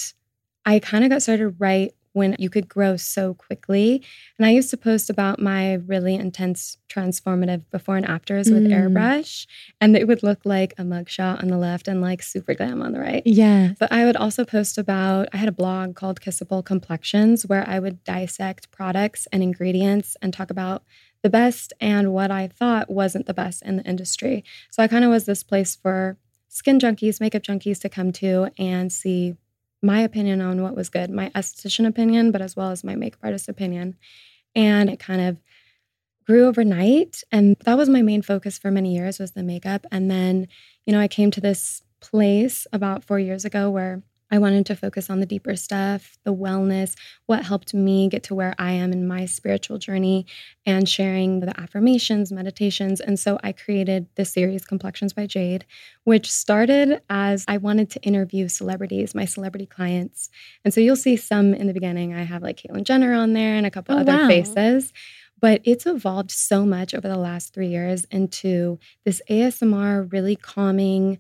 I kind of got started right when you could grow so quickly. And I used to post about my really intense transformative before and afters with Mm. airbrush. And it would look like a mugshot on the left and like super glam on the right. Yeah. But I would also post about, I had a blog called Kissable Complexions where I would dissect products and ingredients and talk about the best and what I thought wasn't the best in the industry. So I kind of was this place for skin junkies, makeup junkies to come to and see my opinion on what was good, my esthetician opinion, but as well as my makeup artist opinion. And it kind of grew overnight and that was my main focus for many years was the makeup and then you know i came to this place about 4 years ago where I wanted to focus on the deeper stuff, the wellness, what helped me get to where I am in my spiritual journey, and sharing the affirmations, meditations. And so I created this series, Complexions by Jade, which started as I wanted to interview celebrities, my celebrity clients. And so you'll see some in the beginning. I have like Caitlyn Jenner on there and a couple Oh, other wow. faces. But it's evolved so much over the last three years into this ASMR, really calming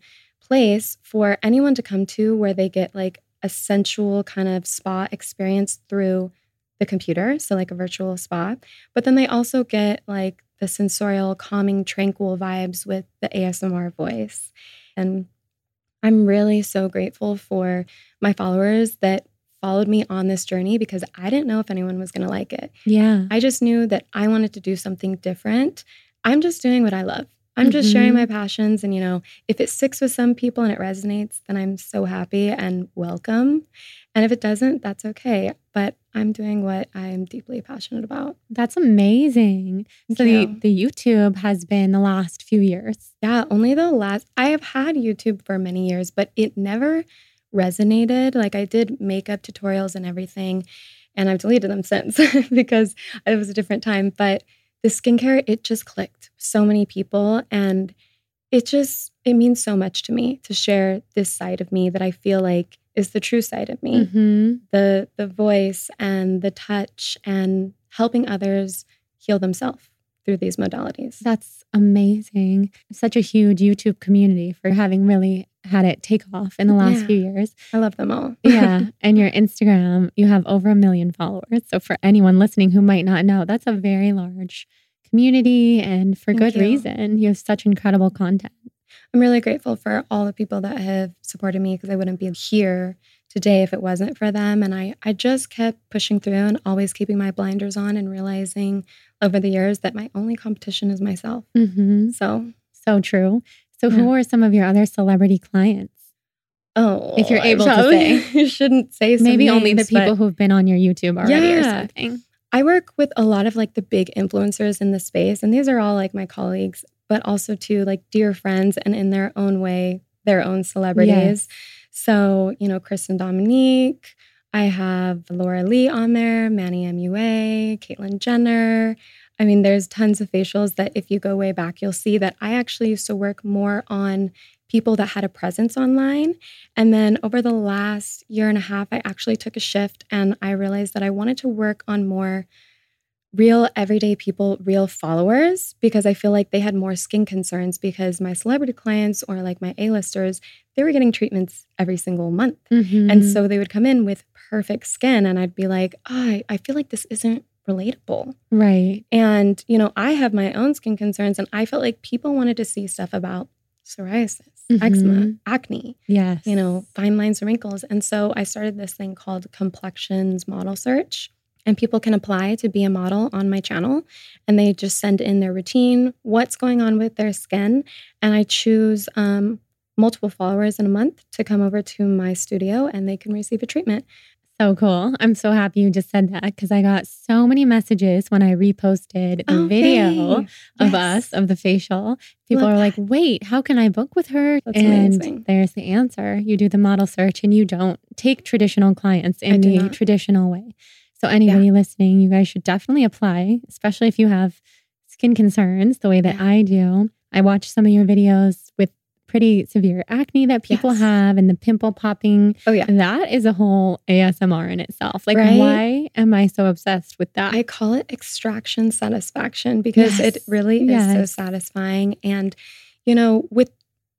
place for anyone to come to where they get like a sensual kind of spa experience through the computer, so like a virtual spa. But then they also get like the sensorial, calming, tranquil vibes with the ASMR voice. And I'm really so grateful for my followers that followed me on this journey because I didn't know if anyone was going to like it. Yeah. I just knew that I wanted to do something different. I'm just doing what I love. I'm just sharing my mm-hmm. passions. And, you know, if it sticks with some people and it resonates, then I'm so happy and welcome. And if it doesn't, that's okay. But I'm doing what I'm deeply passionate about. That's amazing. Thank so you. the, the YouTube has been the last few years. Yeah, only the last, I have had YouTube for many years, but it never resonated. Like I did makeup tutorials and everything, and I've deleted them since because it was a different time. But the skincare, it just clicked. So many people, and it just, it means so much to me to share this side of me that I feel like is the true side of me. hmm The the voice and the touch and helping others heal themselves through these modalities. That's amazing. Such a huge YouTube community for having really had it take off in the last Yeah. few years. I love them all. Yeah. and your Instagram, you have over a million followers. So for anyone listening who might not know, that's a very large community and for Thank good you. reason. You have such incredible content. I'm really grateful for all the people that have supported me because I wouldn't be here today if it wasn't for them. And I, I just kept pushing through and always keeping my blinders on and realizing over the years that my only competition is myself. hmm So, So true. So who are some of your other celebrity clients? oh, If you're able to say, you shouldn't say some Maybe only the people who've been on your YouTube already or Yeah. something. I work with a lot of like the big influencers in the space, and these are all like my colleagues, but also too like dear friends and in their own way, their own celebrities. So, you know, Christen Dominique, I have Laura Lee on there, Manny MUA, Caitlyn Jenner. I mean, there's tons of facials that if you go way back, you'll see that I actually used to work more on people that had a presence online. And then over the last year and a half, I actually took a shift and I realized that I wanted to work on more real everyday people, real followers, because I feel like they had more skin concerns because my celebrity clients or like my A-listers, they were getting treatments every single month. Mhm. And so they would come in with perfect skin and I'd be like, oh, I, I feel like this isn't relatable. right. And, you know, I have my own skin concerns and I felt like people wanted to see stuff about psoriasis, eczema, Mhm. acne, Yes. you know, fine lines and wrinkles. And so I started this thing called Complexions Model Search. And people can apply to be a model on my channel. And they just send in their routine, what's going on with their skin. And I choose um, multiple followers in a month to come over to my studio and they can receive a treatment. So cool. I'm so happy you just said that because I got so many messages when I reposted the Oh, video yay. of Yes. us, of the facial. People Love are like, wait, how can I book with her? That's and amazing. there's the answer. You do the model search and you don't take traditional clients in do the traditional way. So, anybody listening, you guys should definitely apply, especially if you have skin concerns the way that Yeah. I do. I watch some of your videos with pretty severe acne that people Yes. have and the pimple popping. Oh, yeah. That is a whole ASMR in itself. Like, Right? why am I so obsessed with that? I call it extraction satisfaction because it Yes. really is so satisfying. And, you know, with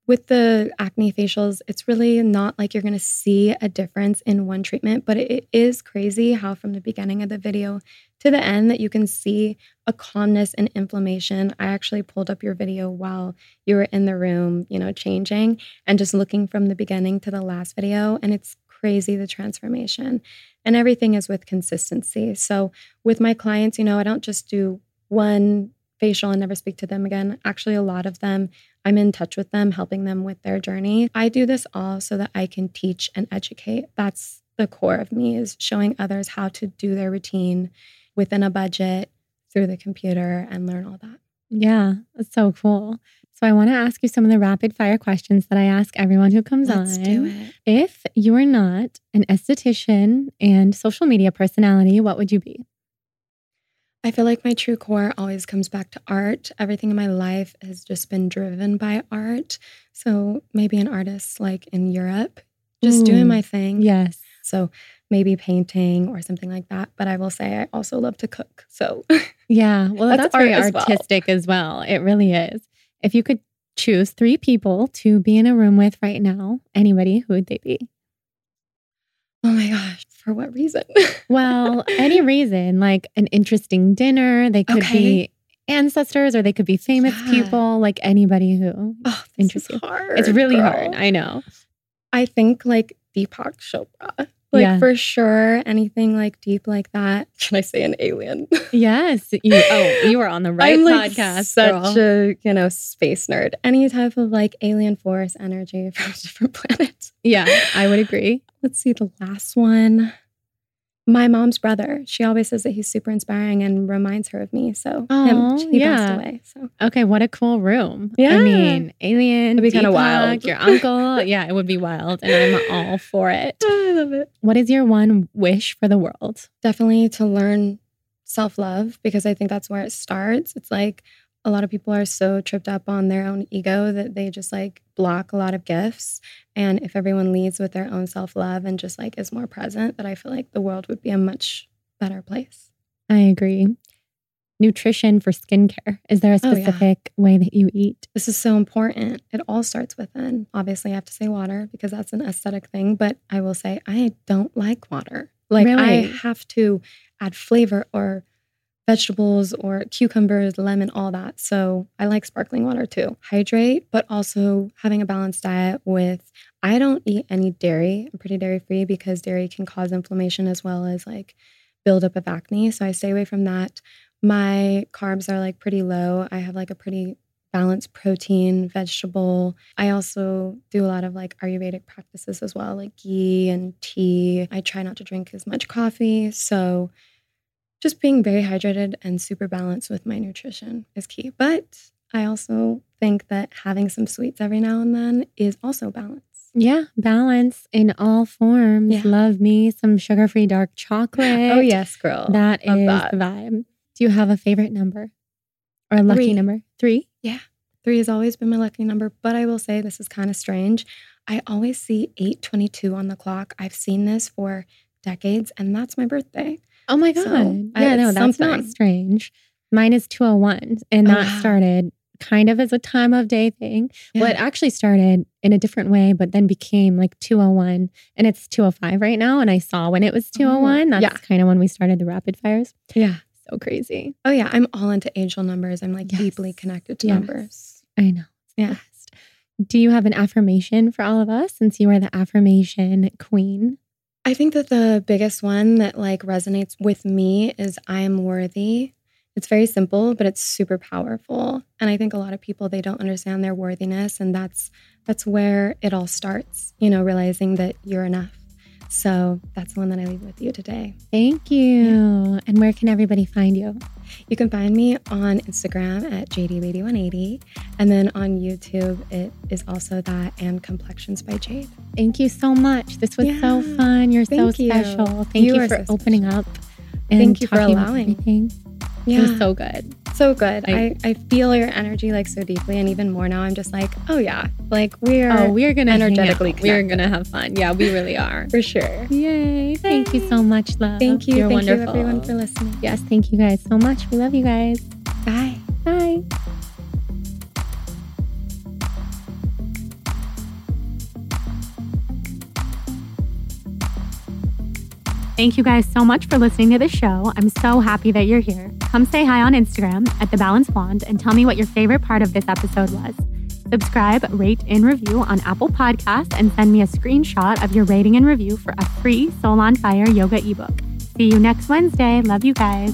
with the acne facials, it's really not like you're going to see a difference in one treatment, but it is crazy how from the beginning of the video to the end that you can see a calmness and inflammation. I actually pulled up your video while you were in the room, you know, changing and just looking from the beginning to the last video and it's crazy the transformation. And everything is with consistency. So with my clients, you know, I don't just do one facial and never speak to them again. Actually, a lot of them, I'm in touch with them, helping them with their journey. I do this all so that I can teach and educate. That's the core of me is showing others how to do their routine within a budget through the computer and learn all that. Yeah, that's so cool. So I want to ask you some of the rapid fire questions that I ask everyone who comes Let's on. do it. If you were not an esthetician and social media personality, what would you be? I feel like my true core always comes back to art. Everything in my life has just been driven by art. So maybe an artist like in Europe, just Ooh, doing mm. my thing. Yes. So maybe painting or something like that. But I will say I also love to cook. So Yeah. Well, that's, That's very art as well. artistic as well. It really is. If you could choose three people to be in a room with right now, anybody, who would they be? oh my gosh, for what reason? Well, any reason, like an interesting dinner. They could Okay. be ancestors or they could be famous Yeah. people, like anybody who. oh, this is Interesting. hard. It's really girl. hard. I know. I think like Deepak Chopra. Like Yeah. for sure, anything like deep like that. Can I say an alien? Yes. You, oh, you were on the right I'm like podcast. such girl. a you know space nerd. Any type of like alien force energy from a different planet. yeah, I would agree. Let's see the last one. My mom's brother. She always says that he's super inspiring and reminds her of me. So Aw, him, he yeah. passed away. So Okay, what a cool room. Yeah, I mean, alien, It'd be kinda Deepak, wild. Your uncle. yeah, it would be wild. And I'm all for it. I love it. What is your one wish for the world? definitely to learn self love because I think that's where it starts. It's like a lot of people are so tripped up on their own ego that they just like block a lot of gifts. And if everyone leads with their own self love and just like is more present, that I feel like the world would be a much better place. I agree. Nutrition for skincare. Is there a Oh, yeah. specific way that you eat? This is so important. It all starts within. Obviously, I have to say water because that's an aesthetic thing, but I will say I don't like water. Like, I have to add flavor or vegetables or cucumbers, lemon, all that. So I like sparkling water too. Hydrate, but also having a balanced diet with, I don't eat any dairy. I'm pretty dairy free because dairy can cause inflammation as well as like buildup of acne. So I stay away from that. My carbs are like pretty low. I have like a pretty balanced protein, vegetable. I also do a lot of like Ayurvedic practices as well, like ghee and tea. I try not to drink as much coffee. So just being very hydrated and super balanced with my nutrition is key. But I also think that having some sweets every now and then is also balance. Yeah, balance in all forms. Yeah. Love me some sugar free dark oh, chocolate. Oh, yes, girl. That Love is that. the vibe. Do you have a favorite number or a lucky Three. number? Three? Yeah. Three has always been my lucky number, but I will say this is kind of strange. I always see 822 on the clock. I've seen this for decades, and that's my birthday. Oh my So, God. I- yeah, no, that's not strange. Mine is 201, and Oh, that wow. started kind of as a time of day thing. Well, it actually started in a different way, but then became like 201, and it's 205 right now. And I saw when it was 201. That's yeah. kind of when we started the rapid fires. Yeah. So crazy. Oh, yeah. I'm all into angel numbers. I'm like Yes. deeply connected to Yes. numbers. I know. Yeah. Do you have an affirmation for all of us since you are the affirmation queen? I think that the biggest one that like resonates with me is I am worthy. It's very simple, but it's super powerful. And I think a lot of people they don't understand their worthiness and that's that's where it all starts, you know, realizing that you're enough. So that's the one that I leave with you today. Thank you. And where can everybody find you? You can find me on Instagram at JadeyWadey180. And then on YouTube, it is also that and Complexions by Jade. Thank you so much. This was so fun. You're so you. special. Thank you, You for so opening up and Thank you for allowing. everything. It was so good. So good. I- I, I feel your energy like so deeply, and even more now. I'm just like, oh yeah, like we're Oh, we're gonna energetically. We're gonna have fun. Yeah, we really are. for sure. Yay! Thank you so much, love. Thank you, You're thank wonderful. you everyone for listening. Yes, thank you guys so much. We love you guys. Bye. Bye. Thank you guys so much for listening to the show. I'm so happy that you're here. Come say hi on Instagram at The Balanced Blonde and tell me what your favorite part of this episode was. Subscribe, rate, and review on Apple Podcasts and send me a screenshot of your rating and review for a free Soul on Fire yoga ebook. See you next Wednesday. Love you guys.